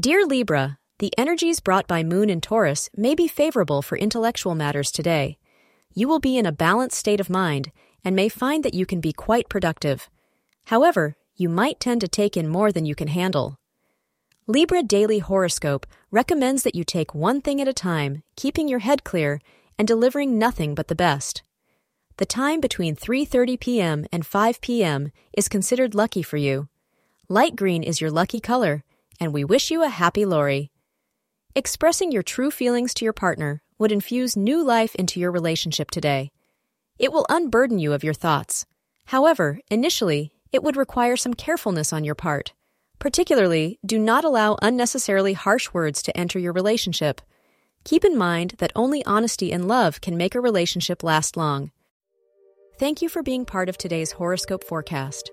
Dear Libra, the energies brought by Moon in Taurus may be favorable for intellectual matters today. You will be in a balanced state of mind and may find that you can be quite productive. However, you might tend to take in more than you can handle. Libra Daily Horoscope recommends that you take one thing at a time, keeping your head clear and delivering nothing but the best. The time between 3:30 p.m. and 5 p.m. is considered lucky for you. Light green is your lucky color, and we wish you a happy Lori. Expressing your true feelings to your partner would infuse new life into your relationship today. It will unburden you of your thoughts. However, initially, it would require some carefulness on your part. Particularly, do not allow unnecessarily harsh words to enter your relationship. Keep in mind that only honesty and love can make a relationship last long. Thank you for being part of today's horoscope forecast.